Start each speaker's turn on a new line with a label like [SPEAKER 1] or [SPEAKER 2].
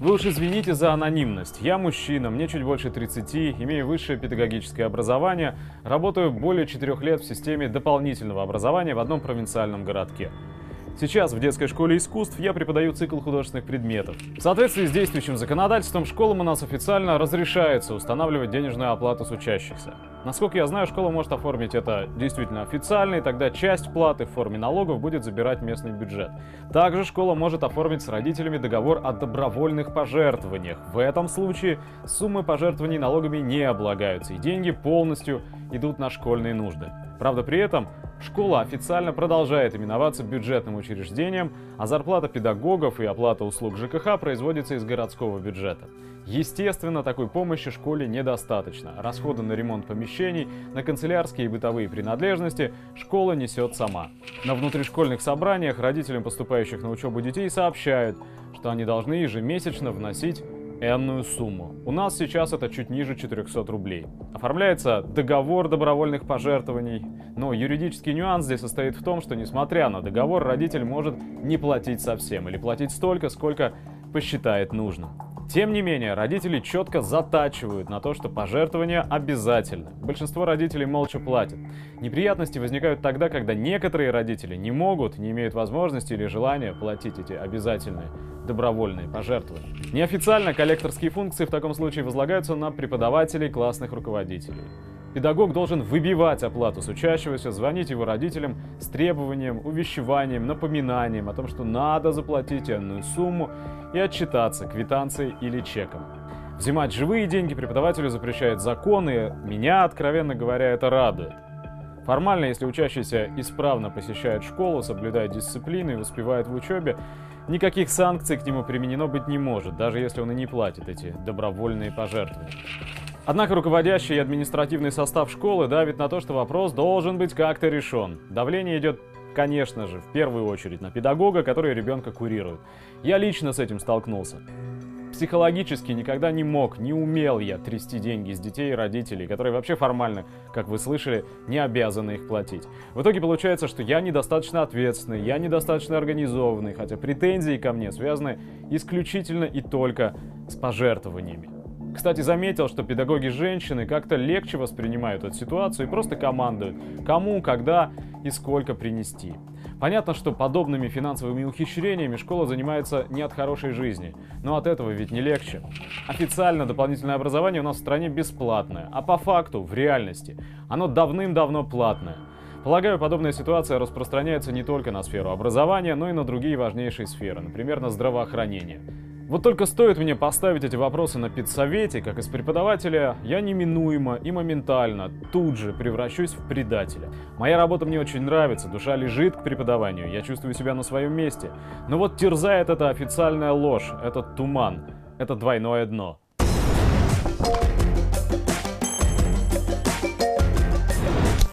[SPEAKER 1] Вы уж извините за анонимность. Я мужчина, мне чуть больше 30, имею высшее педагогическое образование, работаю более 4 лет в системе дополнительного образования в одном провинциальном городке. Сейчас в детской школе искусств я преподаю цикл художественных предметов. В соответствии с действующим законодательством, школам у нас официально разрешается устанавливать денежную оплату с учащихся. Насколько я знаю, школа может оформить это действительно официально, и тогда часть платы в форме налогов будет забирать местный бюджет. Также школа может оформить с родителями договор о добровольных пожертвованиях. В этом случае суммы пожертвований налогами не облагаются, и деньги полностью идут на школьные нужды. Правда, при этом школа официально продолжает именоваться бюджетным учреждением, а зарплата педагогов и оплата услуг ЖКХ производится из городского бюджета. Естественно, такой помощи школе недостаточно. Расходы на ремонт помещений, на канцелярские и бытовые принадлежности школа несет сама. На внутришкольных собраниях родителям поступающих на учебу детей сообщают, что они должны ежемесячно вносить энную сумму. У нас сейчас это чуть ниже 400 рублей. Оформляется договор добровольных пожертвований, но юридический нюанс здесь состоит в том, что несмотря на договор, родитель может не платить совсем или платить столько, сколько посчитает нужным. Тем не менее, родители четко затачивают на то, что пожертвования обязательны. Большинство родителей молча платят. Неприятности возникают тогда, когда некоторые родители не могут, не имеют возможности или желания платить эти обязательные добровольные пожертвования. Неофициально коллекторские функции в таком случае возлагаются на преподавателей классных руководителей. Педагог должен выбивать оплату с учащегося, звонить его родителям с требованием, увещеванием, напоминанием о том, что надо заплатить энную сумму и отчитаться квитанцией или чеком. Взимать живые деньги преподавателю запрещает закон, и меня, откровенно говоря, это радует. Формально, если учащийся исправно посещает школу, соблюдает дисциплину и успевает в учебе, никаких санкций к нему применено быть не может, даже если он и не платит эти добровольные пожертвования. Однако руководящий и административный состав школы давит на то, что вопрос должен быть как-то решен. Давление идет, конечно же, в первую очередь на педагога, который ребенка курирует. Я лично с этим столкнулся. Психологически никогда не мог, не умел я трясти деньги с детей и родителей, которые вообще формально, как вы слышали, не обязаны их платить. В итоге получается, что я недостаточно ответственный, я недостаточно организованный, хотя претензии ко мне связаны исключительно и только с пожертвованиями. Кстати, заметил, что педагоги-женщины как-то легче воспринимают эту ситуацию и просто командуют, кому, когда и сколько принести. Понятно, что подобными финансовыми ухищрениями школа занимается не от хорошей жизни, но от этого ведь не легче. Официально дополнительное образование у нас в стране бесплатное, а по факту, в реальности, оно давным-давно платное. Полагаю, подобная ситуация распространяется не только на сферу образования, но и на другие важнейшие сферы, например, на здравоохранение. Вот только стоит мне поставить эти вопросы на педсовете, как из преподавателя, я неминуемо и моментально тут же превращусь в предателя. Моя работа мне очень нравится, душа лежит к преподаванию, я чувствую себя на своем месте. Но вот терзает эта официальная ложь, этот туман, это двойное дно.